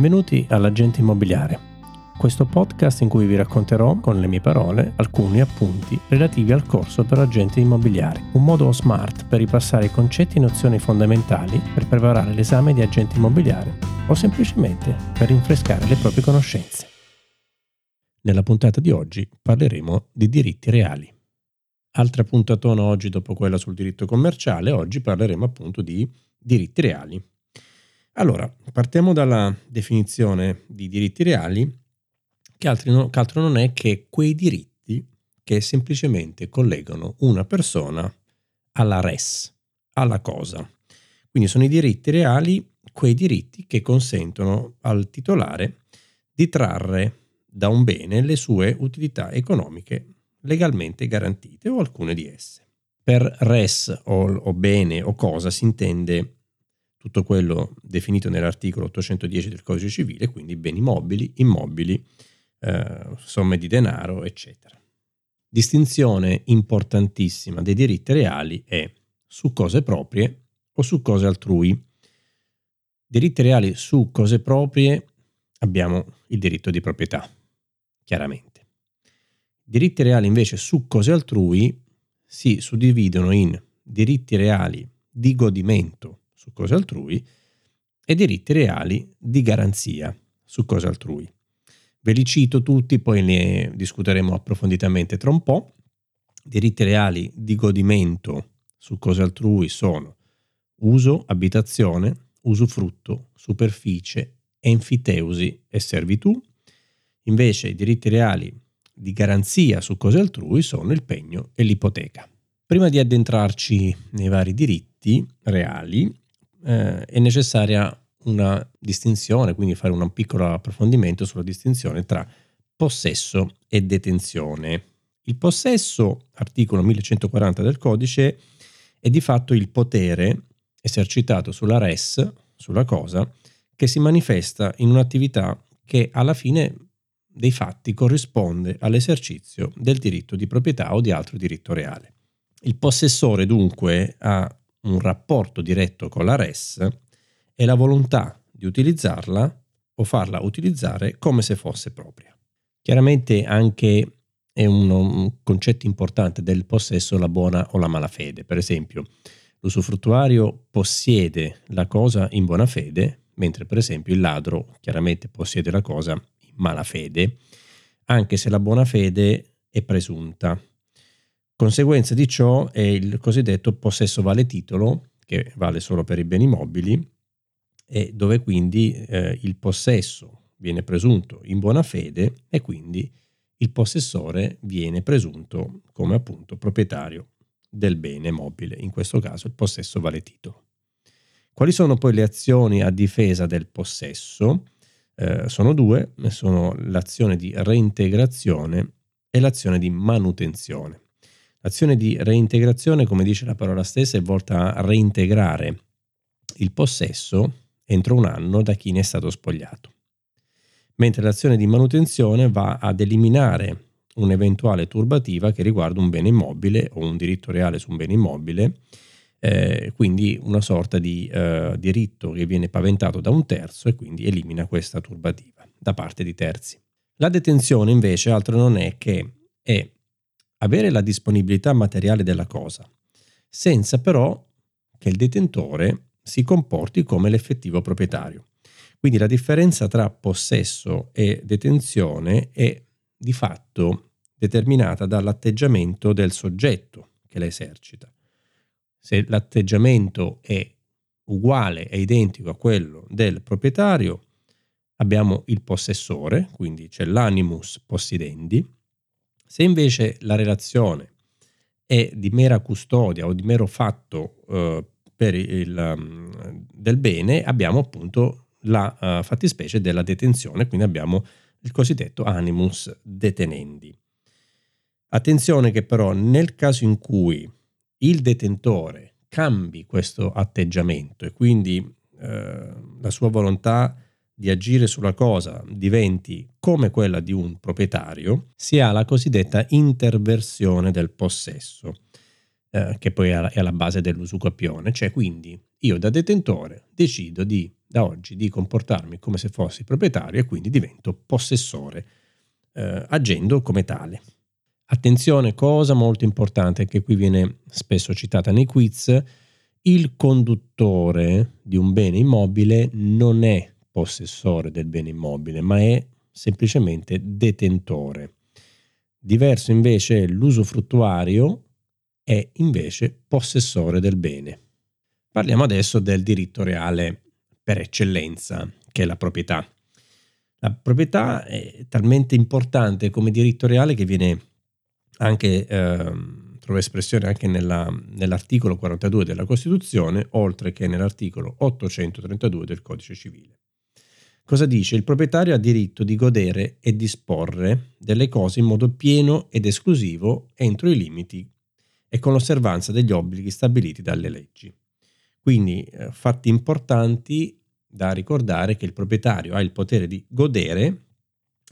Benvenuti all'Agente Immobiliare, questo podcast in cui vi racconterò con le mie parole alcuni appunti relativi al corso per agenti immobiliari, un modo smart per ripassare i concetti e nozioni fondamentali per preparare l'esame di agente immobiliare o semplicemente per rinfrescare le proprie conoscenze. Nella puntata di oggi parleremo di diritti reali. Altra puntatona oggi dopo quella sul diritto commerciale, oggi parleremo appunto di diritti reali. Allora, partiamo dalla definizione di diritti reali, che altro, non è che quei diritti che semplicemente collegano una persona alla res, alla cosa. Quindi sono i diritti reali, quei diritti che consentono al titolare di trarre da un bene le sue utilità economiche legalmente garantite o alcune di esse. Per res o, o bene o cosa si intende tutto quello definito nell'articolo 810 del Codice Civile, quindi beni mobili, immobili, eh, somme di denaro, eccetera. Distinzione importantissima dei diritti reali è su cose proprie o su cose altrui. Diritti reali su cose proprie abbiamo il diritto di proprietà, chiaramente. Diritti reali invece su cose altrui si suddividono in diritti reali di godimento su cose altrui e diritti reali di garanzia su cose altrui. Ve li cito tutti, poi ne discuteremo approfonditamente tra un po'. Diritti reali di godimento su cose altrui sono uso, abitazione, usufrutto, superficie, enfiteusi e servitù. Invece i diritti reali di garanzia su cose altrui sono il pegno e l'ipoteca. Prima di addentrarci nei vari diritti reali, eh, è necessaria una distinzione, quindi fare un piccolo approfondimento sulla distinzione tra possesso e detenzione. Il possesso, articolo 1140 del codice, è di fatto il potere esercitato sulla res, sulla cosa, che si manifesta in un'attività che alla fine dei fatti corrisponde all'esercizio del diritto di proprietà o di altro diritto reale. Il possessore dunque ha un rapporto diretto con la res e la volontà di utilizzarla o farla utilizzare come se fosse propria. Chiaramente anche è un, concetto importante del possesso la buona o la malafede. Per esempio, l'usufruttuario possiede la cosa in buona fede, mentre per esempio il ladro chiaramente possiede la cosa in malafede, anche se la buona fede è presunta. Conseguenza di ciò è il cosiddetto possesso vale titolo, che vale solo per i beni mobili, e dove quindi eh, il possesso viene presunto in buona fede e quindi il possessore viene presunto come appunto proprietario del bene mobile, in questo caso il possesso vale titolo. Quali sono poi le azioni a difesa del possesso? Eh, sono due, sono l'azione di reintegrazione e l'azione di manutenzione. L'azione di reintegrazione, come dice la parola stessa, è volta a reintegrare il possesso entro un anno da chi ne è stato spogliato, mentre l'azione di manutenzione va ad eliminare un'eventuale turbativa che riguarda un bene immobile o un diritto reale su un bene immobile, eh, quindi una sorta di eh, diritto che viene paventato da un terzo e quindi elimina questa turbativa da parte di terzi. La detenzione invece altro non è che è avere la disponibilità materiale della cosa, senza però che il detentore si comporti come l'effettivo proprietario. Quindi la differenza tra possesso e detenzione è di fatto determinata dall'atteggiamento del soggetto che la esercita. Se l'atteggiamento è uguale e identico a quello del proprietario, abbiamo il possessore, quindi c'è l'animus possidendi, se invece la relazione è di mera custodia o di mero fatto eh, il, um, del bene, abbiamo appunto la uh, fattispecie della detenzione, quindi abbiamo il cosiddetto animus detenendi. Attenzione che però nel caso in cui il detentore cambi questo atteggiamento e quindi eh, la sua volontà di agire sulla cosa diventi come quella di un proprietario, si ha la cosiddetta interversione del possesso, eh, che poi è alla base dell'usucapione, cioè quindi io da detentore decido di da oggi di comportarmi come se fossi proprietario e quindi divento possessore, eh, agendo come tale. Attenzione, cosa molto importante che qui viene spesso citata nei quiz, il conduttore di un bene immobile non è possessore del bene immobile, ma è semplicemente detentore. Diverso invece è l'usufruttuario, è invece possessore del bene. Parliamo adesso del diritto reale per eccellenza, che è la proprietà. La proprietà è talmente importante come diritto reale che viene anche, eh, trova espressione anche nella, nell'articolo 42 della Costituzione, oltre che nell'articolo 832 del Codice Civile. Cosa dice? Il proprietario ha diritto di godere e disporre delle cose in modo pieno ed esclusivo entro i limiti e con l'osservanza degli obblighi stabiliti dalle leggi. Quindi eh, fatti importanti da ricordare che il proprietario ha il potere di godere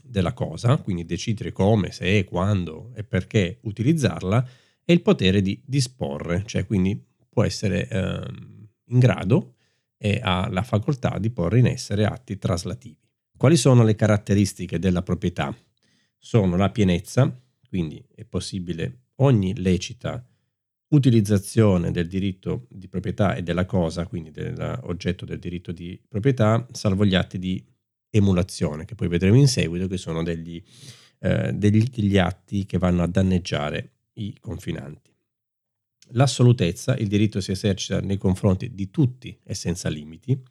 della cosa, quindi decidere come, se, quando e perché utilizzarla, e il potere di disporre, cioè quindi può essere eh, in grado e ha la facoltà di porre in essere atti traslativi. Quali sono le caratteristiche della proprietà? Sono la pienezza, quindi è possibile ogni lecita utilizzazione del diritto di proprietà e della cosa, quindi dell'oggetto del diritto di proprietà, salvo gli atti di emulazione, che poi vedremo in seguito, che sono degli, eh, degli, degli atti che vanno a danneggiare i confinanti. L'assolutezza, il diritto si esercita nei confronti di tutti e senza limiti.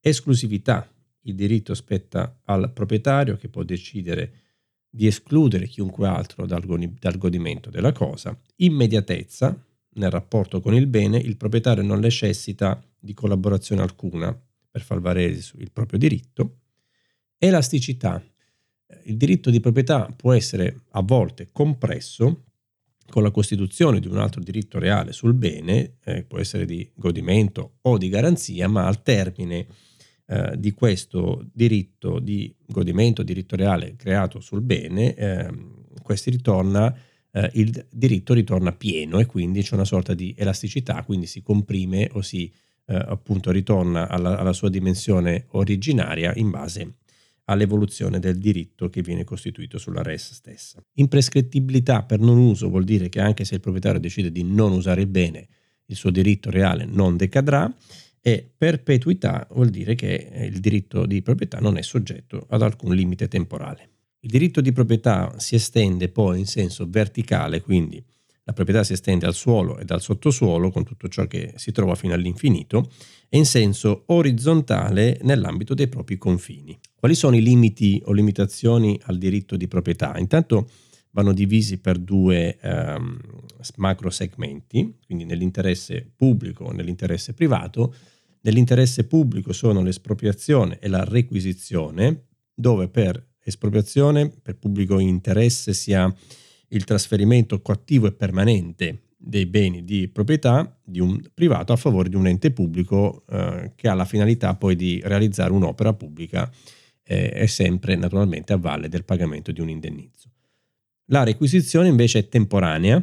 Esclusività, il diritto spetta al proprietario che può decidere di escludere chiunque altro dal, dal godimento della cosa. Immediatezza, nel rapporto con il bene, il proprietario non necessita di collaborazione alcuna per far valere il proprio diritto. Elasticità, il diritto di proprietà può essere a volte compresso con la costituzione di un altro diritto reale sul bene, eh, può essere di godimento o di garanzia, ma al termine eh, di questo diritto di godimento, diritto reale creato sul bene, eh, ritorna, il diritto ritorna pieno e quindi c'è una sorta di elasticità, quindi si comprime o si eh, appunto ritorna alla, alla sua dimensione originaria in base all'evoluzione del diritto che viene costituito sulla res stessa. Imprescrittibilità per non uso vuol dire che anche se il proprietario decide di non usare il bene, il suo diritto reale non decadrà e perpetuità vuol dire che il diritto di proprietà non è soggetto ad alcun limite temporale. Il diritto di proprietà si estende poi in senso verticale, quindi la proprietà si estende al suolo e al sottosuolo con tutto ciò che si trova fino all'infinito e in senso orizzontale nell'ambito dei propri confini. Quali sono i limiti o limitazioni al diritto di proprietà? Intanto vanno divisi per due um, macro segmenti, quindi nell'interesse pubblico e nell'interesse privato. Nell'interesse pubblico sono l'espropriazione e la requisizione, dove per espropriazione, per pubblico interesse si ha il trasferimento coattivo e permanente dei beni di proprietà di un privato a favore di un ente pubblico eh, che ha la finalità poi di realizzare un'opera pubblica eh, e sempre naturalmente a valle del pagamento di un indennizzo. La requisizione invece è temporanea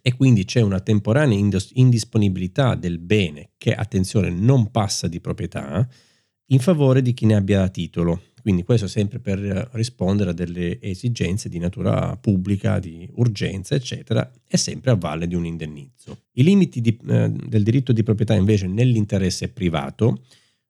e quindi c'è una temporanea indisponibilità del bene che, attenzione, non passa di proprietà in favore di chi ne abbia titolo quindi questo sempre per rispondere a delle esigenze di natura pubblica, di urgenza, eccetera, e sempre a valle di un indennizzo. I limiti di, eh, del diritto di proprietà invece nell'interesse privato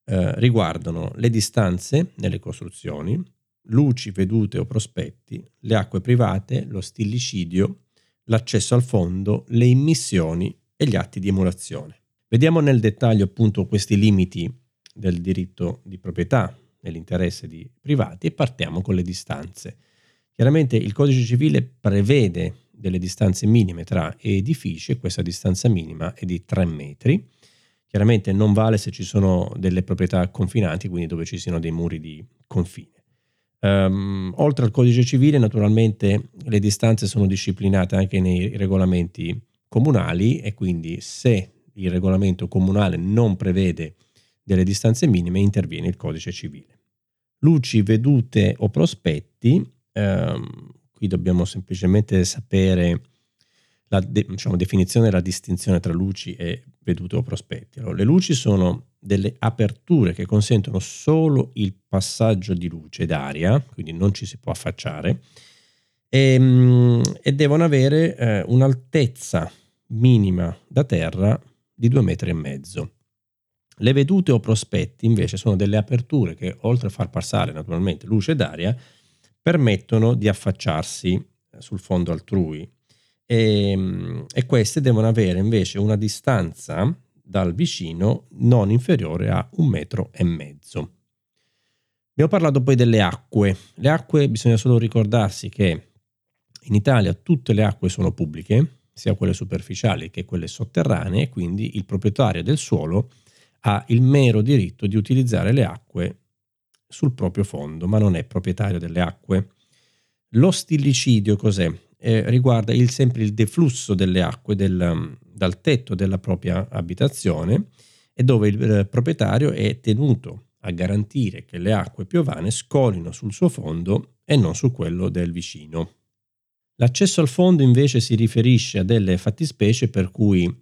eh, riguardano le distanze nelle costruzioni, luci, vedute o prospetti, le acque private, lo stillicidio, l'accesso al fondo, le immissioni e gli atti di emulazione. Vediamo nel dettaglio appunto questi limiti del diritto di proprietà nell'interesse di privati e partiamo con le distanze. Chiaramente il codice civile prevede delle distanze minime tra edifici e questa distanza minima è di 3 metri. Chiaramente non vale se ci sono delle proprietà confinanti, quindi dove ci siano dei muri di confine. Um, oltre al codice civile, naturalmente le distanze sono disciplinate anche nei regolamenti comunali e quindi se il regolamento comunale non prevede delle distanze minime interviene il codice civile. Luci, vedute o prospetti, ehm, qui dobbiamo semplicemente sapere la de- diciamo, definizione e la distinzione tra luci e vedute o prospetti. Allora, le luci sono delle aperture che consentono solo il passaggio di luce d'aria, quindi non ci si può affacciare, e, ehm, e devono avere eh, un'altezza minima da terra di due metri e mezzo. Le vedute o prospetti invece sono delle aperture che oltre a far passare naturalmente luce d'aria permettono di affacciarsi eh, sul fondo altrui e, ehm, e queste devono avere invece una distanza dal vicino non inferiore a un metro e mezzo. Abbiamo parlato poi delle acque. Le acque bisogna solo ricordarsi che in Italia tutte le acque sono pubbliche, sia quelle superficiali che quelle sotterranee, quindi il proprietario del suolo ha il mero diritto di utilizzare le acque sul proprio fondo, ma non è proprietario delle acque. Lo stillicidio cos'è? Eh, riguarda il, sempre il deflusso delle acque del, dal tetto della propria abitazione e dove il eh, proprietario è tenuto a garantire che le acque piovane scolino sul suo fondo e non su quello del vicino. L'accesso al fondo invece si riferisce a delle fattispecie per cui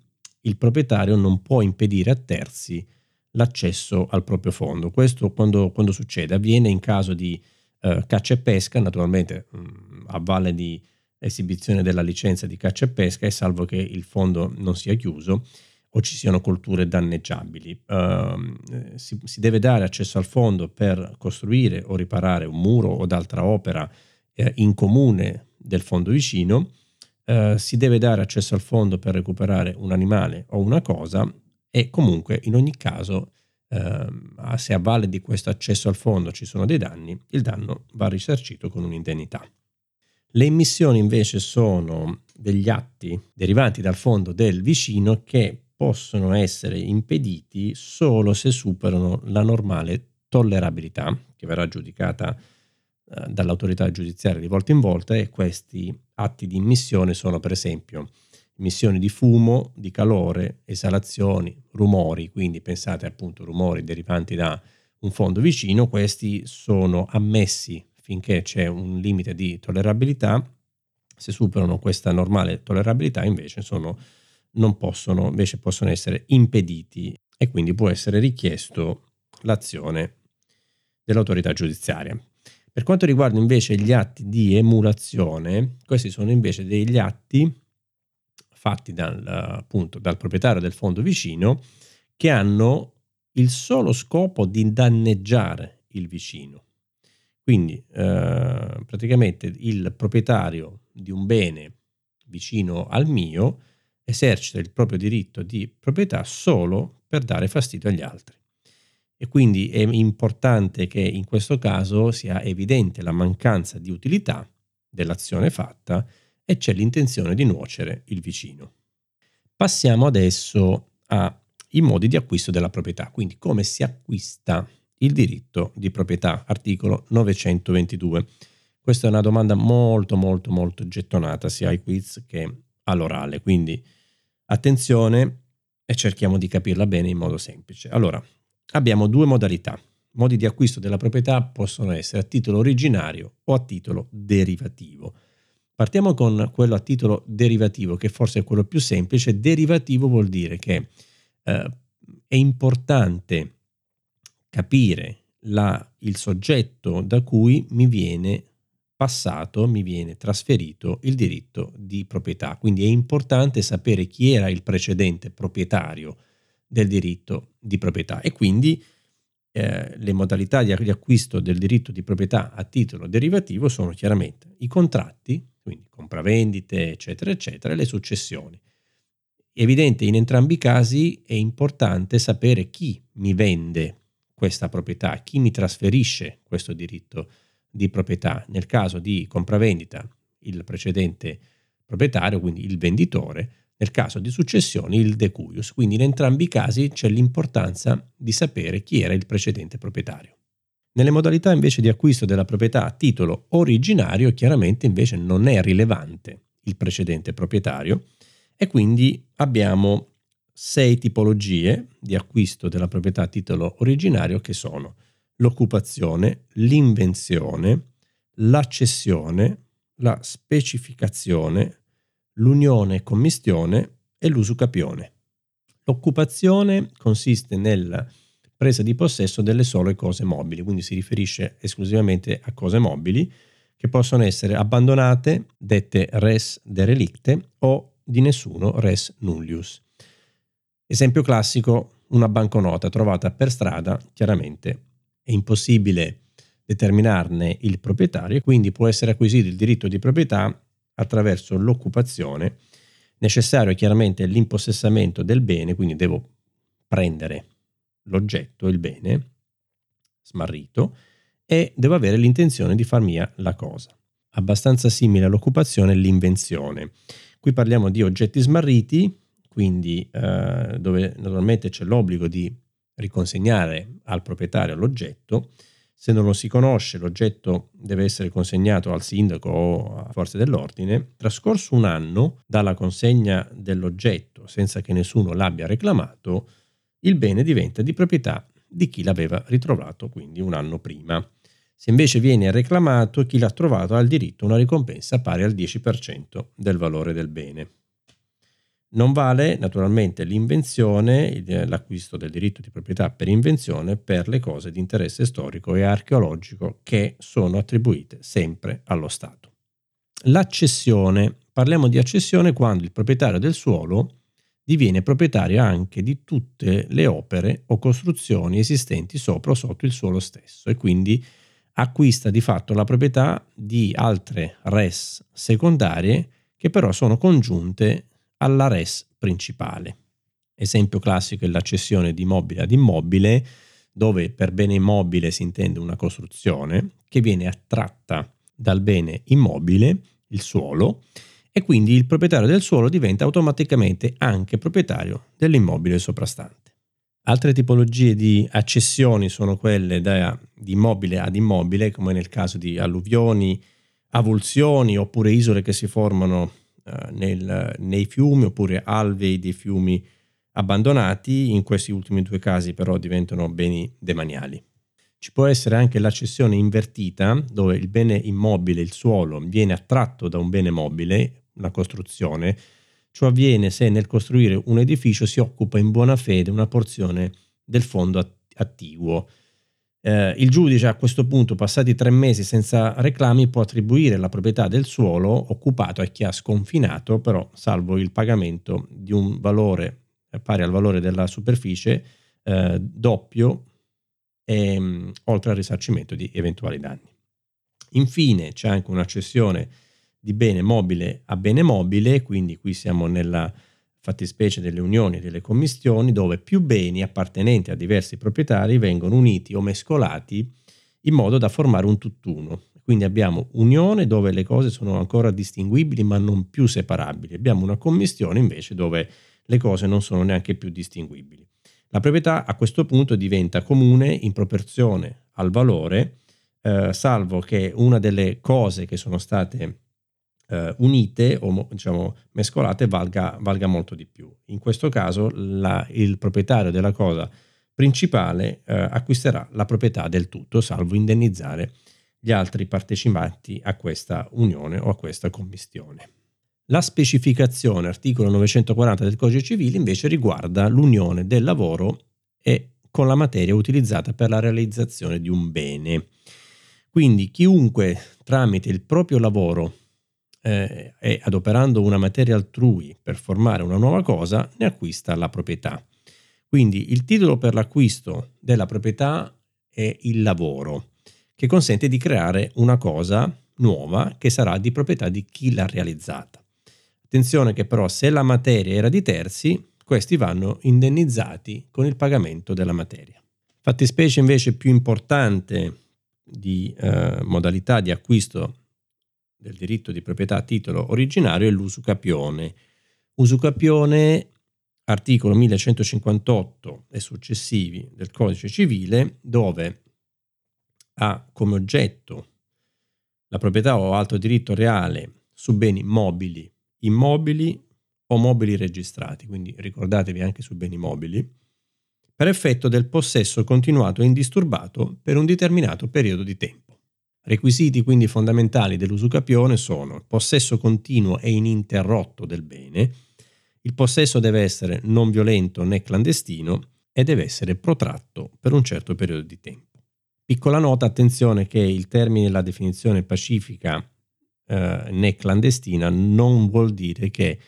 il proprietario non può impedire a terzi l'accesso al proprio fondo. Questo quando, quando succede avviene in caso di eh, caccia e pesca, naturalmente mh, mm, a valle di esibizione della licenza di caccia e pesca e salvo che il fondo non sia chiuso o ci siano colture danneggiabili. Uh, si, si, deve dare accesso al fondo per costruire o riparare un muro o d'altra opera eh, in comune del fondo vicino, uh, si deve dare accesso al fondo per recuperare un animale o una cosa e comunque in ogni caso uh, se a valle di questo accesso al fondo ci sono dei danni, il danno va risarcito con un'indennità. Le emissioni invece sono degli atti derivanti dal fondo del vicino che possono essere impediti solo se superano la normale tollerabilità che verrà giudicata eh, dall'autorità giudiziaria di volta in volta e questi atti di immissione sono per esempio emissioni di fumo, di calore, esalazioni, rumori, quindi pensate appunto rumori derivanti da un fondo vicino, questi sono ammessi finché c'è un limite di tollerabilità, se superano questa normale tollerabilità invece sono, possono, invece possono essere impediti e quindi può essere richiesto l'azione dell'autorità giudiziaria. Per quanto riguarda invece gli atti di emulazione, questi sono invece degli atti fatti dal, appunto, dal proprietario del fondo vicino che hanno il solo scopo di danneggiare il vicino. Quindi eh, praticamente il proprietario di un bene vicino al mio esercita il proprio diritto di proprietà solo per dare fastidio agli altri. E quindi è importante che in questo caso sia evidente la mancanza di utilità dell'azione fatta e c'è l'intenzione di nuocere il vicino. Passiamo adesso ai modi di acquisto della proprietà, quindi come si acquista il diritto di proprietà, articolo 922. Questa è una domanda molto molto molto gettonata sia ai quiz che all'orale, quindi attenzione e cerchiamo di capirla bene in modo semplice. Allora, abbiamo due modalità. Modi di acquisto della proprietà possono essere a titolo originario o a titolo derivativo. Partiamo con quello a titolo derivativo, che forse è quello più semplice. Derivativo vuol dire che eh, è importante capire la, il soggetto da cui mi viene passato, mi viene trasferito il diritto di proprietà. Quindi è importante sapere chi era il precedente proprietario del diritto di proprietà e quindi eh, le modalità di acquisto del diritto di proprietà a titolo derivativo sono chiaramente i contratti, quindi compravendite, eccetera, eccetera, e le successioni. Evidente in entrambi i casi è importante sapere chi mi vende questa proprietà, chi mi trasferisce questo diritto di proprietà. Nel caso di compravendita, il precedente proprietario, quindi il venditore, nel caso di successioni il decuius. Quindi in entrambi i casi c'è l'importanza di sapere chi era il precedente proprietario. Nelle modalità invece di acquisto della proprietà a titolo originario, chiaramente invece non è rilevante il precedente proprietario e quindi abbiamo sei tipologie di acquisto della proprietà a titolo originario che sono l'occupazione, l'invenzione, l'accessione, la specificazione, l'unione commistione e l'usucapione. L'occupazione consiste nella presa di possesso delle sole cose mobili, quindi si riferisce esclusivamente a cose mobili che possono essere abbandonate, dette res derelicte o di nessuno res nullius. Esempio classico, una banconota trovata per strada, chiaramente è impossibile determinarne il proprietario, quindi può essere acquisito il diritto di proprietà attraverso l'occupazione. Necessario è chiaramente l'impossessamento del bene, quindi devo prendere l'oggetto, il bene, smarrito, e devo avere l'intenzione di far mia la cosa. Abbastanza simile all'occupazione l'invenzione. Qui parliamo di oggetti smarriti, quindi eh, dove naturalmente c'è l'obbligo di riconsegnare al proprietario l'oggetto. Se non lo si conosce, l'oggetto deve essere consegnato al sindaco o a forze dell'ordine. Trascorso un anno dalla consegna dell'oggetto senza che nessuno l'abbia reclamato, il bene diventa di proprietà di chi l'aveva ritrovato, quindi un anno prima. Se invece viene reclamato, chi l'ha trovato ha il diritto a una ricompensa pari al 10% del valore del bene. Non vale naturalmente l'invenzione, l'acquisto del diritto di proprietà per invenzione per le cose di interesse storico e archeologico che sono attribuite sempre allo Stato. L'accessione. Parliamo di accessione quando il proprietario del suolo diviene proprietario anche di tutte le opere o costruzioni esistenti sopra o sotto il suolo stesso e quindi acquista di fatto la proprietà di altre res secondarie che però sono congiunte alla res principale. Esempio classico è l'accessione di immobile ad immobile, dove per bene immobile si intende una costruzione che viene attratta dal bene immobile, il suolo, e quindi il proprietario del suolo diventa automaticamente anche proprietario dell'immobile soprastante. Altre tipologie di accessioni sono quelle da, di immobile ad immobile, come nel caso di alluvioni, avulsioni oppure isole che si formano nel, nei fiumi oppure alvei dei fiumi abbandonati. In questi ultimi due casi però diventano beni demaniali. Ci può essere anche l'accessione invertita, dove il bene immobile, il suolo, viene attratto da un bene mobile, una costruzione, Ciò avviene se nel costruire un edificio si occupa in buona fede una porzione del fondo attiguo. Eh, il giudice a questo punto, passati tre mesi senza reclami, può attribuire la proprietà del suolo occupato a chi ha sconfinato, però salvo il pagamento di un valore eh, pari al valore della superficie eh, doppio e, mh, mm, oltre al risarcimento di eventuali danni. Infine c'è anche una cessione di bene mobile a bene mobile, quindi qui siamo nella fattispecie delle unioni e delle commistioni, dove più beni appartenenti a diversi proprietari vengono uniti o mescolati in modo da formare un tutt'uno. Quindi abbiamo unione dove le cose sono ancora distinguibili ma non più separabili. Abbiamo una commistione invece dove le cose non sono neanche più distinguibili. La proprietà a questo punto diventa comune in proporzione al valore, eh, salvo che una delle cose che sono state eh, unite o diciamo mescolate valga, valga, molto di più. In questo caso la, il proprietario della cosa principale eh, acquisterà la proprietà del tutto, salvo indennizzare gli altri partecipanti a questa unione o a questa commistione. La specificazione, articolo 940 del Codice Civile, invece riguarda l'unione del lavoro e con la materia utilizzata per la realizzazione di un bene. Quindi chiunque tramite il proprio lavoro eh, e adoperando una materia altrui per formare una nuova cosa, ne acquista la proprietà. Quindi il titolo per l'acquisto della proprietà è il lavoro, che consente di creare una cosa nuova che sarà di proprietà di chi l'ha realizzata. Attenzione che però se la materia era di terzi, questi vanno indennizzati con il pagamento della materia. Fattispecie invece più importante di eh, modalità di acquisto del diritto di proprietà a titolo originario è l'usucapione. Usucapione, articolo 1158 e successivi del Codice Civile, dove ha come oggetto la proprietà o altro diritto reale su beni mobili, immobili o mobili registrati, quindi ricordatevi anche su beni mobili, per effetto del possesso continuato e indisturbato per un determinato periodo di tempo. Requisiti quindi fondamentali dell'usucapione sono il possesso continuo e ininterrotto del bene, il possesso deve essere non violento né clandestino e deve essere protratto per un certo periodo di tempo. Piccola nota, attenzione che il termine e la definizione pacifica eh, né clandestina non vuol dire che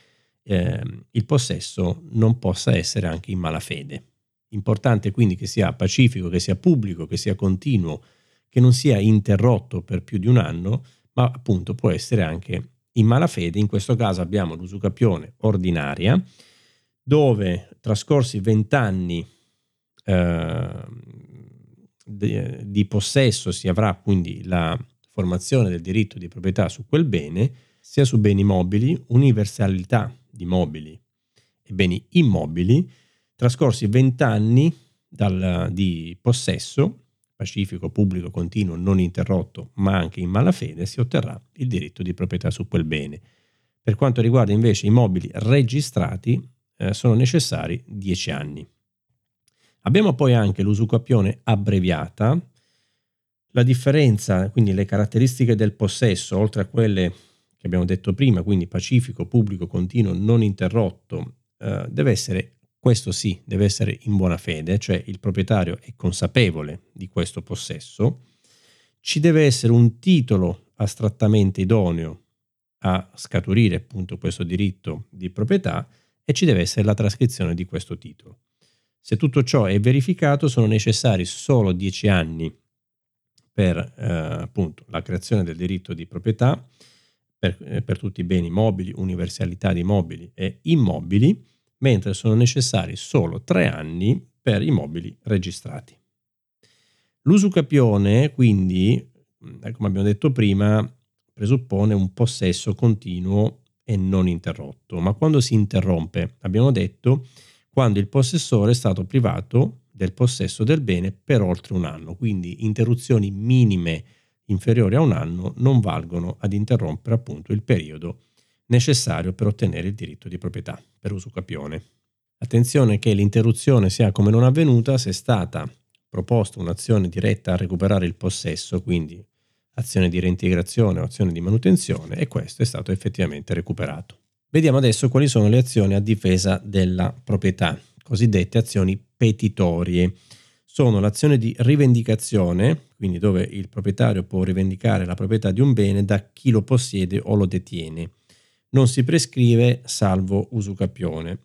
eh, il possesso non possa essere anche in malafede. Importante quindi che sia pacifico, che sia pubblico, che sia continuo, che non sia interrotto per più di un anno, ma appunto può essere anche in malafede. In questo caso abbiamo l'usucapione ordinaria, dove trascorsi vent'anni eh, di possesso si avrà quindi la formazione del diritto di proprietà su quel bene, sia su beni mobili, universalità di mobili e beni immobili, trascorsi vent'anni di possesso, pacifico, pubblico, continuo, non interrotto, ma anche in malafede, si otterrà il diritto di proprietà su quel bene. Per quanto riguarda invece i mobili registrati, eh, sono necessari 10 anni. Abbiamo poi anche l'usucapione abbreviata. La differenza, quindi le caratteristiche del possesso, oltre a quelle che abbiamo detto prima, quindi pacifico, pubblico, continuo, non interrotto, eh, deve essere, questo sì, deve essere in buona fede, cioè il proprietario è consapevole di questo possesso, ci deve essere un titolo astrattamente idoneo a scaturire appunto questo diritto di proprietà e ci deve essere la trascrizione di questo titolo. Se tutto ciò è verificato sono necessari solo 10 anni per eh, appunto la creazione del diritto di proprietà per, eh, per tutti i beni mobili, universalità di mobili e immobili, mentre sono necessari solo tre anni per i mobili registrati. L'usucapione, quindi, eh, come abbiamo detto prima, presuppone un possesso continuo e non interrotto, ma quando si interrompe, abbiamo detto, quando il possessore è stato privato del possesso del bene per oltre un anno, quindi interruzioni minime inferiori a un anno non valgono ad interrompere appunto il periodo necessario per ottenere il diritto di proprietà per uso capione. Attenzione che l'interruzione sia come non avvenuta se è stata proposta un'azione diretta a recuperare il possesso, quindi azione di reintegrazione o azione di manutenzione, e questo è stato effettivamente recuperato. Vediamo adesso quali sono le azioni a difesa della proprietà, cosiddette azioni petitorie sono l'azione di rivendicazione, quindi dove il proprietario può rivendicare la proprietà di un bene da chi lo possiede o lo detiene. Non si prescrive salvo usucapione.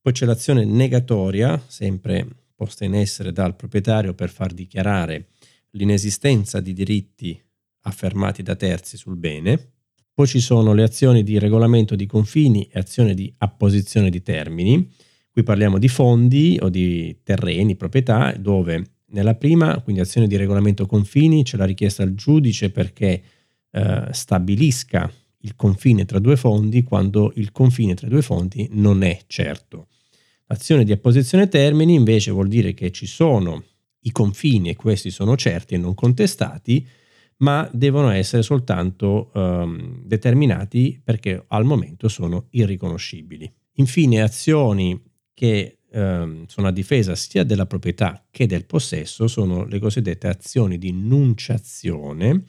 Poi c'è l'azione negatoria, sempre posta in essere dal proprietario per far dichiarare l'inesistenza di diritti affermati da terzi sul bene. Poi ci sono le azioni di regolamento di confini e azione di apposizione di termini Qui parliamo di fondi o di terreni, proprietà, dove nella prima, quindi azione di regolamento confini, c'è la richiesta al giudice perché eh, stabilisca il confine tra due fondi quando il confine tra due fondi non è certo. L'azione di apposizione termini invece vuol dire che ci sono i confini e questi sono certi e non contestati, ma devono essere soltanto um, determinati perché al momento sono irriconoscibili. Infine, azioni che ehm, sono a difesa sia della proprietà che del possesso sono le cosiddette azioni di nunciazione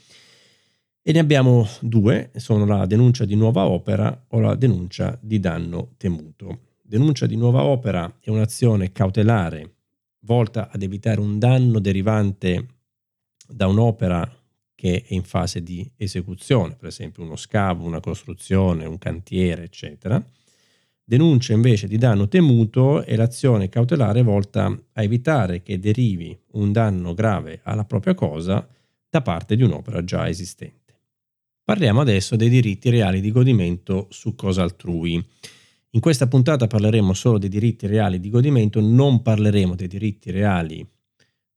e ne abbiamo due, sono la denuncia di nuova opera o la denuncia di danno temuto. Denuncia di nuova opera è un'azione cautelare volta ad evitare un danno derivante da un'opera che è in fase di esecuzione, per esempio uno scavo, una costruzione, un cantiere, eccetera Denuncia invece di danno temuto è l'azione cautelare volta a evitare che derivi un danno grave alla propria cosa da parte di un'opera già esistente. Parliamo adesso dei diritti reali di godimento su cosa altrui. In questa puntata parleremo solo dei diritti reali di godimento, non parleremo dei diritti reali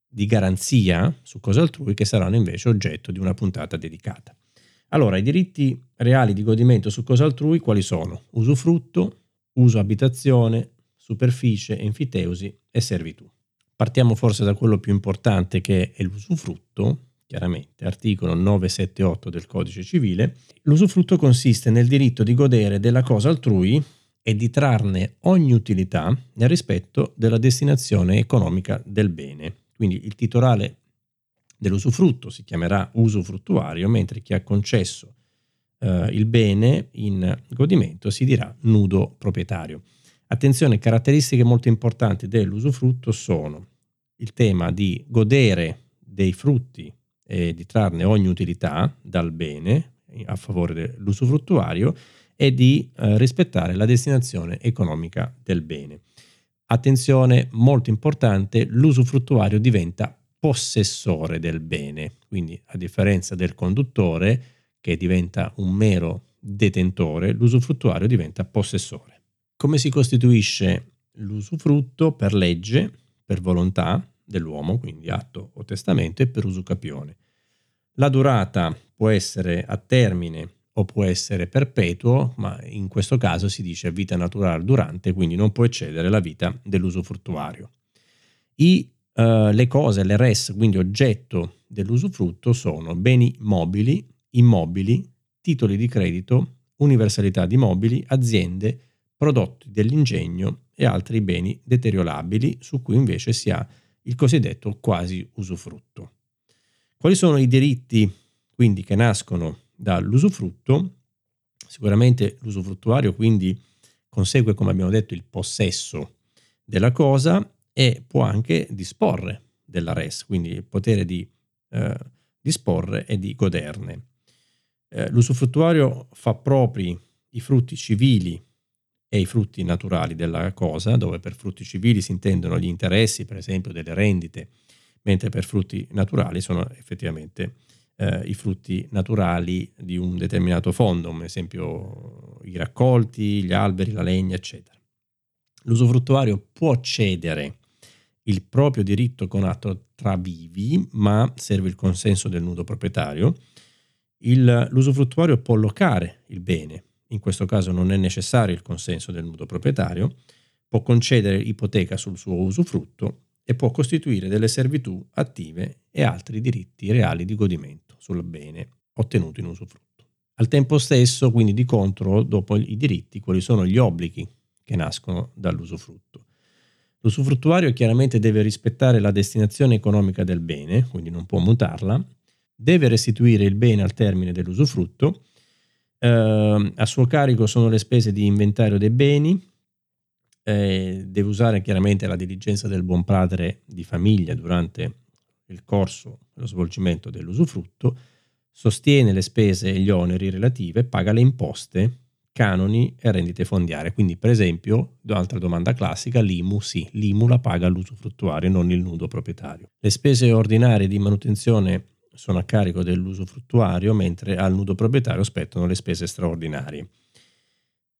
di garanzia su cosa altrui che saranno invece oggetto di una puntata dedicata. Allora, i diritti reali di godimento su cosa altrui quali sono? Usufrutto, uso abitazione, superficie, enfiteusi e servitù. Partiamo forse da quello più importante che è l'usufrutto, chiaramente articolo 978 del codice civile. L'usufrutto consiste nel diritto di godere della cosa altrui e di trarne ogni utilità nel rispetto della destinazione economica del bene. Quindi il titolare dell'usufrutto si chiamerà usufruttuario, mentre chi ha concesso eh, il bene in godimento si dirà nudo proprietario. Attenzione, caratteristiche molto importanti dell'usufrutto sono il tema di godere dei frutti e di trarne ogni utilità dal bene a favore dell'usufruttuario e di eh, rispettare la destinazione economica del bene. Attenzione molto importante, l'usufruttuario diventa possessore del bene, quindi a differenza del conduttore che diventa un mero detentore, l'usufruttuario diventa possessore. Come si costituisce l'usufrutto per legge, per volontà dell'uomo, quindi atto o testamento, e per usucapione. La durata può essere a termine o può essere perpetuo, ma in questo caso si dice vita naturale durante, quindi non può eccedere la vita dell'usufruttuario. I, uh, le cose, le res, quindi oggetto dell'usufrutto, sono beni mobili, immobili, titoli di credito, universalità di mobili, aziende, prodotti dell'ingegno e altri beni deteriorabili su cui invece si ha il cosiddetto quasi usufrutto. Quali sono i diritti quindi che nascono dall'usufrutto? Sicuramente l'usufruttuario quindi consegue, come abbiamo detto, il possesso della cosa e può anche disporre della res, quindi il potere di eh, disporre e di goderne. Eh, l'usufruttuario fa propri i frutti civili e i frutti naturali della cosa, dove per frutti civili si intendono gli interessi, per esempio, delle rendite, mentre per frutti naturali sono effettivamente eh, i frutti naturali di un determinato fondo, ad esempio i raccolti, gli alberi, la legna, eccetera. L'usufruttuario può cedere il proprio diritto con atto tra vivi, ma serve il consenso del nudo proprietario, il, l'usufruttuario può locare il bene, in questo caso non è necessario il consenso del nudo proprietario, può concedere ipoteca sul suo usufrutto e può costituire delle servitù attive e altri diritti reali di godimento sul bene ottenuto in usufrutto. Al tempo stesso, quindi di contro, dopo i diritti, quali sono gli obblighi che nascono dall'usufrutto. L'usufruttuario chiaramente deve rispettare la destinazione economica del bene, quindi non può mutarla, deve restituire il bene al termine dell'usufrutto, eh, a suo carico sono le spese di inventario dei beni, eh, deve usare chiaramente la diligenza del buon padre di famiglia durante il corso, lo svolgimento dell'usufrutto, sostiene le spese e gli oneri relative, paga le imposte, canoni e rendite fondiarie. Quindi, per esempio, un'altra domanda classica, l'IMU sì, l'IMU la paga l'usufruttuario, non il nudo proprietario. Le spese ordinarie di manutenzione sono a carico dell'usufruttuario, mentre al nudo proprietario spettano le spese straordinarie.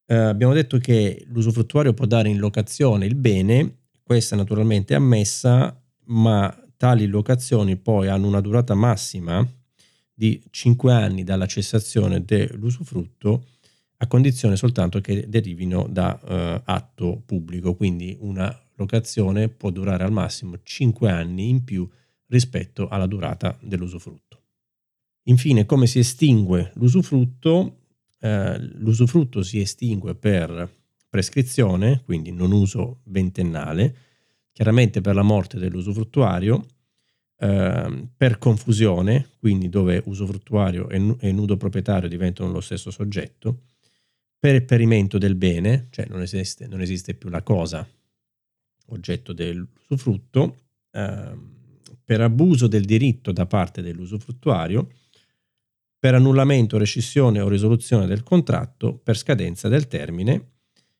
Eh, abbiamo detto che l'usufruttuario può dare in locazione il bene, questa naturalmente è ammessa, ma tali locazioni poi hanno una durata massima di 5 anni dalla cessazione dell'usufrutto a condizione soltanto che derivino da uh, atto pubblico, quindi una locazione può durare al massimo 5 anni in più rispetto alla durata dell'usufrutto. Infine, come si estingue l'usufrutto? Eh, l'usufrutto si estingue per prescrizione, quindi non uso ventennale, chiaramente per la morte dell'usufruttuario, eh, per confusione, quindi dove usufruttuario e, nudo proprietario diventano lo stesso soggetto, per perimento del bene, cioè non esiste, non esiste più la cosa oggetto dell'usufrutto, eh, per abuso del diritto da parte dell'usufruttuario, per annullamento, rescissione o risoluzione del contratto, per scadenza del termine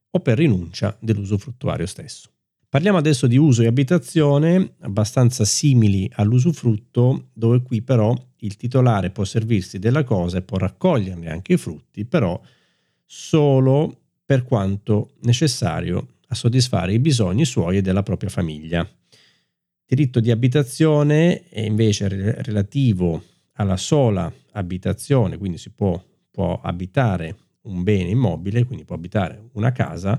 o per rinuncia dell'usufruttuario stesso. Parliamo adesso di uso e abitazione, abbastanza simili all'usufrutto, dove qui però il titolare può servirsi della cosa e può raccoglierne anche i frutti, però solo per quanto necessario a soddisfare i bisogni suoi e della propria famiglia. Diritto di abitazione è invece relativo alla sola abitazione, quindi si può, può abitare un bene immobile, quindi può abitare una casa,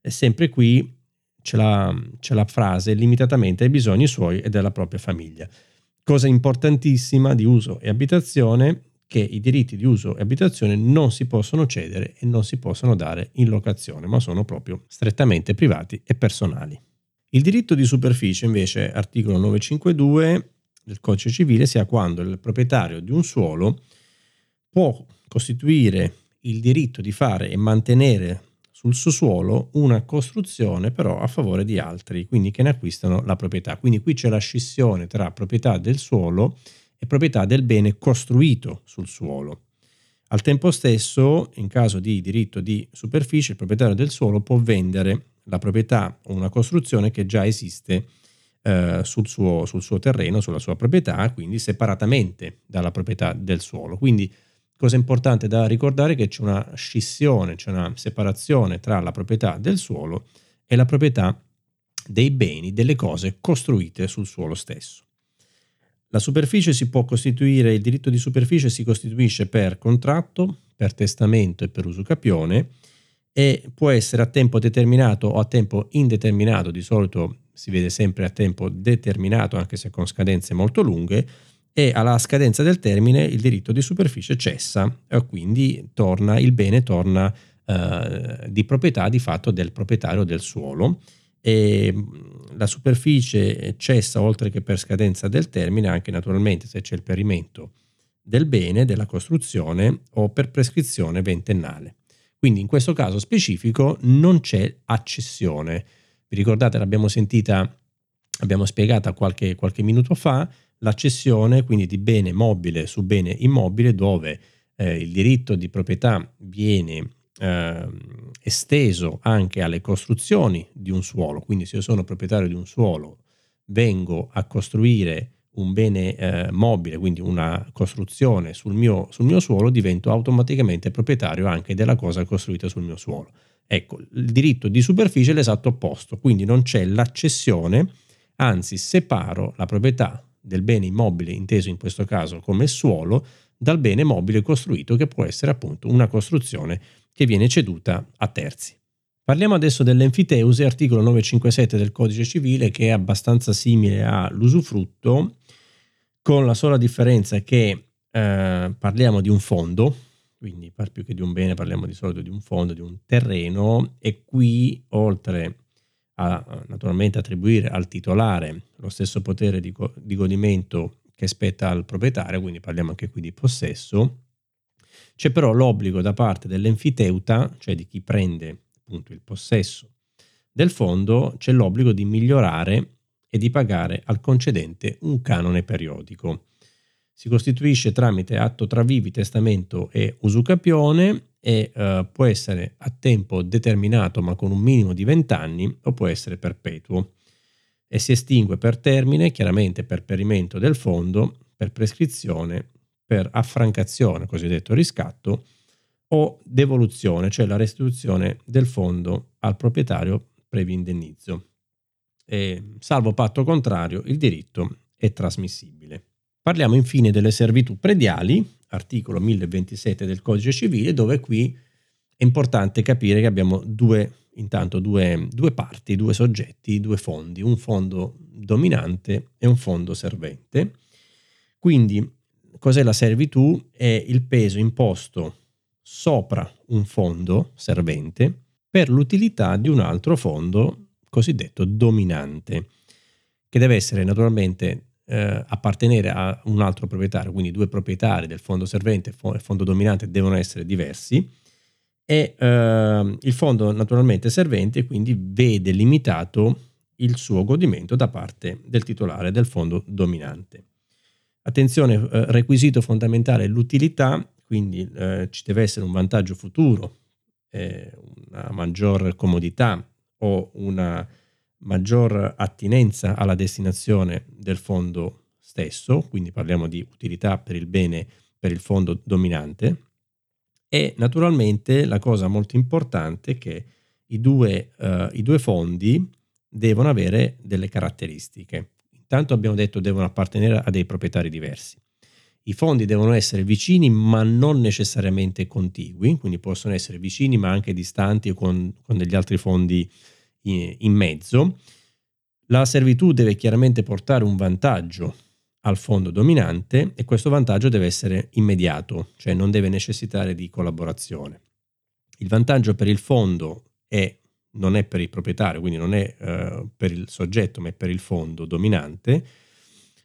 e sempre qui c'è la, c'è la frase limitatamente ai bisogni suoi e della propria famiglia. Cosa importantissima di uso e abitazione, che i diritti di uso e abitazione non si possono cedere e non si possono dare in locazione, ma sono proprio strettamente privati e personali. Il diritto di superficie, invece, articolo 952, del codice civile sia quando il proprietario di un suolo può costituire il diritto di fare e mantenere sul suo suolo una costruzione però a favore di altri, quindi che ne acquistano la proprietà. Quindi qui c'è la scissione tra proprietà del suolo e proprietà del bene costruito sul suolo. Al tempo stesso, in caso di diritto di superficie, il proprietario del suolo può vendere la proprietà o una costruzione che già esiste eh, sul, suo, sul suo terreno, sulla sua proprietà, quindi separatamente dalla proprietà del suolo. Quindi cosa importante da ricordare è che c'è una scissione, c'è una separazione tra la proprietà del suolo e la proprietà dei beni, delle cose costruite sul suolo stesso. La superficie si può costituire, il diritto di superficie si costituisce per contratto, per testamento e per usucapione e può essere a tempo determinato o a tempo indeterminato, di solito si vede sempre a tempo determinato anche se con scadenze molto lunghe e alla scadenza del termine il diritto di superficie cessa quindi torna, il bene torna eh, di proprietà di fatto del proprietario del suolo e la superficie cessa oltre che per scadenza del termine anche naturalmente se c'è il perimento del bene, della costruzione o per prescrizione ventennale. Quindi in questo caso specifico non c'è accessione. Vi ricordate, l'abbiamo sentita, abbiamo spiegata qualche, qualche minuto fa, l'accessione quindi di bene mobile su bene immobile dove eh, il diritto di proprietà viene eh, esteso anche alle costruzioni di un suolo. Quindi se io sono proprietario di un suolo, vengo a costruire un bene eh, mobile, quindi una costruzione sul mio, sul mio suolo, divento automaticamente proprietario anche della cosa costruita sul mio suolo. Ecco, il diritto di superficie è l'esatto opposto, quindi non c'è l'accessione, anzi separo la proprietà del bene immobile, inteso in questo caso come suolo, dal bene mobile costruito che può essere appunto una costruzione che viene ceduta a terzi. Parliamo adesso dell'enfiteusi, articolo 957 del codice civile, che è abbastanza simile all'usufrutto, con la sola differenza che eh, parliamo di un fondo, quindi più che di un bene parliamo di solito di un fondo, di un terreno, e qui oltre a naturalmente attribuire al titolare lo stesso potere di, di godimento che spetta al proprietario, quindi parliamo anche qui di possesso, c'è però l'obbligo da parte dell'enfiteuta, cioè di chi prende appunto il possesso del fondo, c'è l'obbligo di migliorare e di pagare al concedente un canone periodico. Si costituisce tramite atto tra vivi, testamento e usucapione e eh, può essere a tempo determinato ma con un minimo di 20 anni o può essere perpetuo e si estingue per termine, chiaramente per perimento del fondo, per prescrizione per affrancazione, cosiddetto riscatto, o devoluzione, cioè la restituzione del fondo al proprietario previ indennizzo. E, salvo patto contrario, il diritto è trasmissibile. Parliamo infine delle servitù prediali, articolo 1027 del Codice Civile, dove qui è importante capire che abbiamo due, intanto due, due parti, due soggetti, due fondi, un fondo dominante e un fondo servente. Quindi cos'è la servitù? È il peso imposto sopra un fondo servente per l'utilità di un altro fondo cosiddetto dominante, che deve essere naturalmente eh, appartenere a un altro proprietario, quindi due proprietari del fondo servente e fondo dominante devono essere diversi e eh, il fondo naturalmente servente quindi vede limitato il suo godimento da parte del titolare del fondo dominante. Attenzione, eh, requisito fondamentale è l'utilità, quindi eh, ci deve essere un vantaggio futuro, eh, una maggior comodità o una maggior attinenza alla destinazione del fondo stesso, quindi parliamo di utilità per il bene per il fondo dominante. E naturalmente la cosa molto importante è che i due, uh, i due fondi devono avere delle caratteristiche. Intanto abbiamo detto devono appartenere a dei proprietari diversi. I fondi devono essere vicini ma non necessariamente contigui, quindi possono essere vicini ma anche distanti con, con degli altri fondi in, mezzo. La servitù deve chiaramente portare un vantaggio al fondo dominante e questo vantaggio deve essere immediato, cioè non deve necessitare di collaborazione. Il vantaggio per il fondo è non è per il proprietario, quindi non è uh, per il soggetto, ma è per il fondo dominante.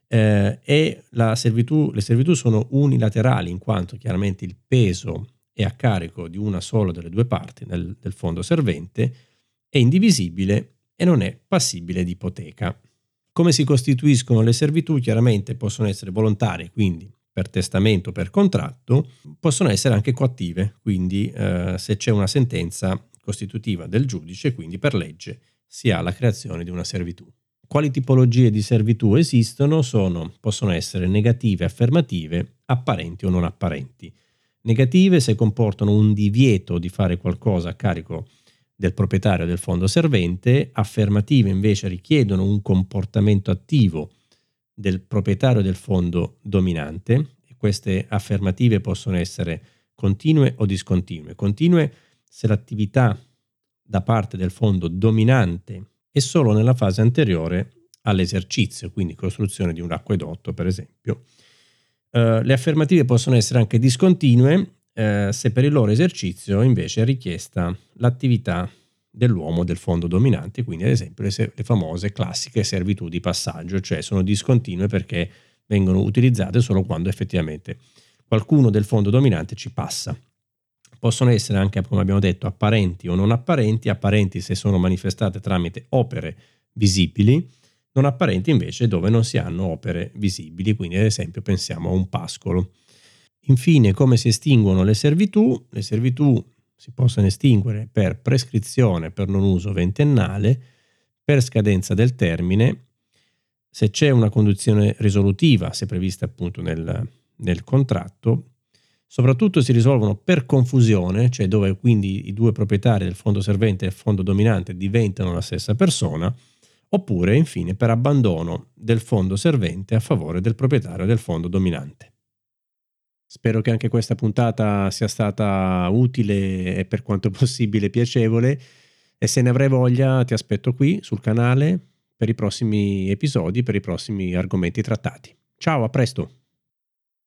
eh, e servitù, le servitù sono unilaterali in quanto chiaramente il peso è a carico di una sola delle due parti del, del fondo servente, è indivisibile e non è passibile di ipoteca. Come si costituiscono le servitù? Chiaramente possono essere volontarie, quindi per testamento, per contratto, possono essere anche coattive, quindi eh, se c'è una sentenza costitutiva del giudice, quindi per legge si ha la creazione di una servitù. Quali tipologie di servitù esistono? Sono, possono essere negative, affermative, apparenti o non apparenti. Negative se comportano un divieto di fare qualcosa a carico del proprietario del fondo servente, affermative invece richiedono un comportamento attivo del proprietario del fondo dominante e queste affermative possono essere continue o discontinue. Continue se l'attività da parte del fondo dominante è solo nella fase anteriore all'esercizio, quindi costruzione di un acquedotto per esempio. Uh, le affermative possono essere anche discontinue eh, se per il loro esercizio invece è richiesta l'attività dell'uomo del fondo dominante, quindi ad esempio le, le famose classiche servitù di passaggio, cioè sono discontinue perché vengono utilizzate solo quando effettivamente qualcuno del fondo dominante ci passa. Possono essere anche, come abbiamo detto, apparenti o non apparenti, apparenti se sono manifestate tramite opere visibili, non apparenti invece dove non si hanno opere visibili, quindi ad esempio pensiamo a un pascolo. Infine, come si estinguono le servitù? Le servitù si possono estinguere per prescrizione per non uso ventennale, per scadenza del termine, se c'è una condizione risolutiva, se prevista appunto nel, nel contratto, soprattutto si risolvono per confusione, cioè dove quindi i due proprietari del fondo servente e il fondo dominante diventano la stessa persona, oppure infine per abbandono del fondo servente a favore del proprietario del fondo dominante. Spero che anche questa puntata sia stata utile e per quanto possibile piacevole e se ne avrai voglia ti aspetto qui sul canale per i prossimi episodi, per i prossimi argomenti trattati. Ciao, a presto!